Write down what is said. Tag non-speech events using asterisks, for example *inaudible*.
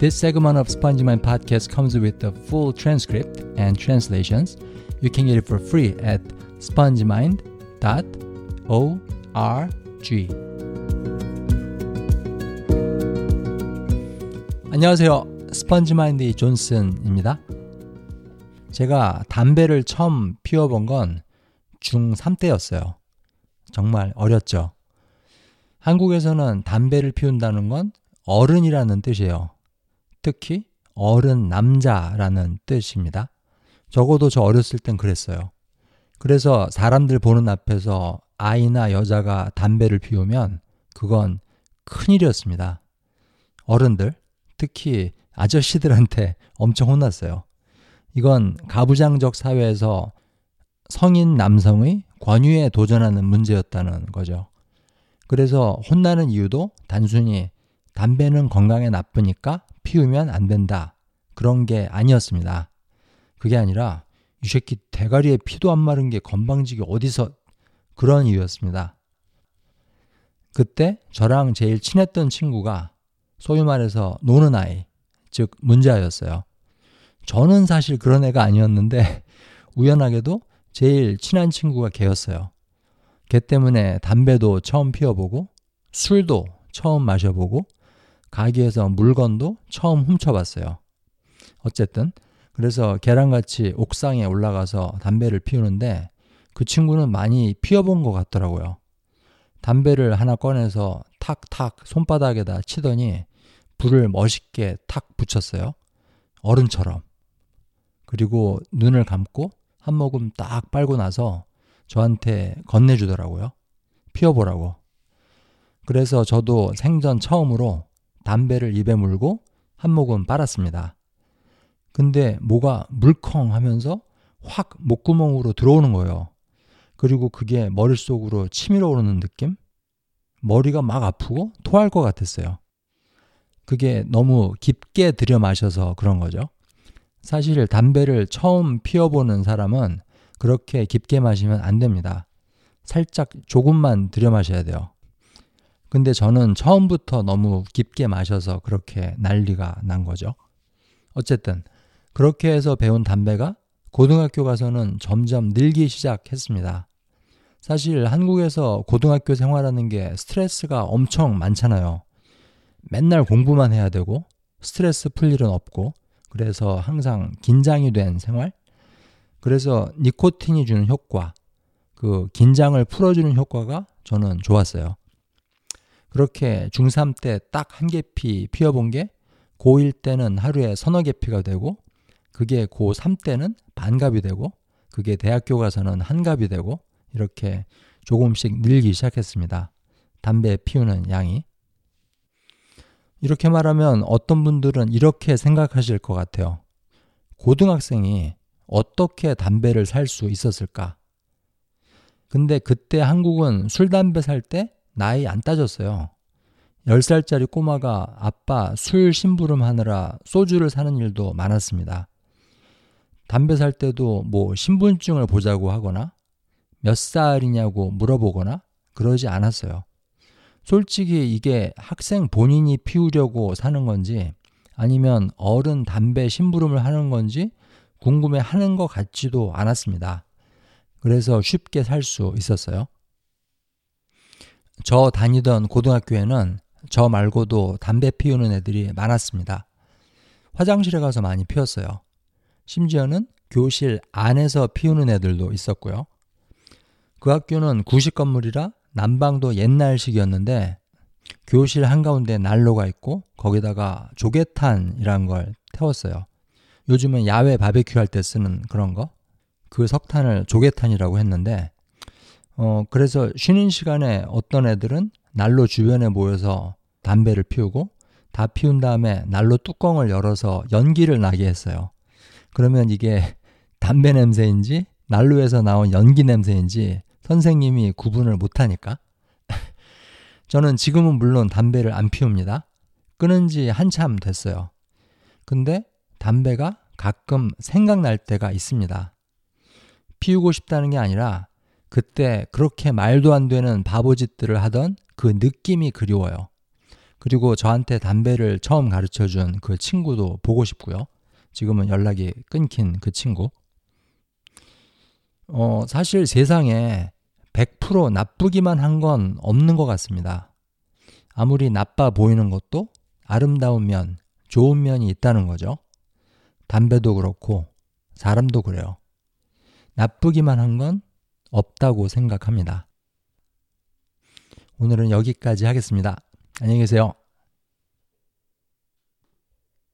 This segment of Spongy Mind podcast comes with the full transcript and translations. You can get it for free at spongemind.org. 안녕하세요. 스펀지마인드의 존슨입니다. 제가 담배를 처음 피워본 건 중3 때였어요. 정말 어렸죠. 한국에서는 담배를 피운다는 건 어른이라는 뜻이에요. 특히 어른 남자라는 뜻입니다. 적어도 저 어렸을 땐 그랬어요. 그래서 사람들 보는 앞에서 아이나 여자가 담배를 피우면 그건 큰일이었습니다. 어른들, 특히 아저씨들한테 *laughs* 엄청 혼났어요. 이건 가부장적 사회에서 성인 남성의 권위에 도전하는 문제였다는 거죠. 그래서 혼나는 이유도 단순히 담배는 건강에 나쁘니까 피우면 안 된다. 그런 게 아니었습니다. 그게 아니라 이 새끼 대가리에 피도 안 마른 게 건방지게 어디서 그런 이유였습니다. 그때 저랑 제일 친했던 친구가 소위 말해서 노는 아이, 즉 문자였어요. 저는 사실 그런 애가 아니었는데 *laughs* 우연하게도 제일 친한 친구가 걔였어요. 걔 때문에 담배도 처음 피워보고 술도 처음 마셔보고 가게에서 물건도 처음 훔쳐봤어요. 어쨌든 그래서 걔랑같이 옥상에 올라가서 담배를 피우는데 그 친구는 많이 피워본 것 같더라고요. 담배를 하나 꺼내서 탁탁 손바닥에다 치더니 불을 멋있게 탁 붙였어요. 어른처럼. 그리고 눈을 감고 한 모금 딱 빨고 나서 저한테 건네주더라고요. 피워보라고. 그래서 저도 생전 처음으로 담배를 입에 물고 한 모금 빨았습니다. 근데 뭐가 물컹 하면서 확 목구멍으로 들어오는 거예요. 그리고 그게 머릿속으로 치밀어 오르는 느낌? 머리가 막 아프고 토할 것 같았어요. 그게 너무 깊게 들여 마셔서 그런 거죠. 사실 담배를 처음 피워보는 사람은 그렇게 깊게 마시면 안 됩니다. 살짝 조금만 들여 마셔야 돼요. 근데 저는 처음부터 너무 깊게 마셔서 그렇게 난리가 난 거죠. 어쨌든 그렇게 해서 배운 담배가 고등학교 가서는 점점 늘기 시작했습니다. 사실 한국에서 고등학교 생활하는 게 스트레스가 엄청 많잖아요. 맨날 공부만 해야 되고 스트레스 풀 일은 없고 그래서 항상 긴장이 된 생활? 그래서 니코틴이 주는 효과, 그 긴장을 풀어주는 효과가 저는 좋았어요. 그렇게 중3 때 딱 한 개피 피워본 게 고1 때는 하루에 서너 개피가 되고 그게 고3 때는 반갑이 되고 그게 대학교 가서는 한갑이 되고 이렇게 조금씩 늘기 시작했습니다. 담배 피우는 양이. 이렇게 말하면 어떤 분들은 이렇게 생각하실 것 같아요. 고등학생이 어떻게 담배를 살 수 있었을까? 근데 그때 한국은 술, 담배 살 때 나이 안 따졌어요. 10살짜리 꼬마가 아빠 술 심부름 하느라 소주를 사는 일도 많았습니다. 담배 살 때도 뭐 신분증을 보자고 하거나 몇 살이냐고 물어보거나 그러지 않았어요. 솔직히 이게 학생 본인이 피우려고 사는 건지 아니면 어른 담배 심부름을 하는 건지 궁금해 하는 것 같지도 않았습니다. 그래서 쉽게 살 수 있었어요. 저 다니던 고등학교에는 저 말고도 담배 피우는 애들이 많았습니다. 화장실에 가서 많이 피웠어요. 심지어는 교실 안에서 피우는 애들도 있었고요. 그 학교는 구식 건물이라 난방도 옛날식이었는데 교실 한가운데 난로가 있고 거기다가 조개탄이란 걸 태웠어요. 요즘은 야외 바베큐 할 때 쓰는 그런 거. 그 석탄을 조개탄이라고 했는데 어 그래서 쉬는 시간에 어떤 애들은 난로 주변에 모여서 담배를 피우고 다 피운 다음에 난로 뚜껑을 열어서 연기를 나게 했어요. 그러면 이게 담배 냄새인지 난로에서 나온 연기 냄새인지 선생님이 구분을 못하니까. *laughs* 저는 지금은 물론 담배를 안 피웁니다. 끊은 지 한참 됐어요. 근데 담배가 가끔 생각날 때가 있습니다. 피우고 싶다는 게 아니라 그때 그렇게 말도 안 되는 바보짓들을 하던 그 느낌이 그리워요. 그리고 저한테 담배를 처음 가르쳐 준 그 친구도 보고 싶고요. 지금은 연락이 끊긴 그 친구. 어, 사실 세상에 100% 나쁘기만 한 건 없는 것 같습니다. 아무리 나빠 보이는 것도 아름다운 면, 좋은 면이 있다는 거죠. 담배도 그렇고, 사람도 그래요. 나쁘기만 한 건 없다고 생각합니다. 오늘은 여기까지 하겠습니다. 안녕히 계세요.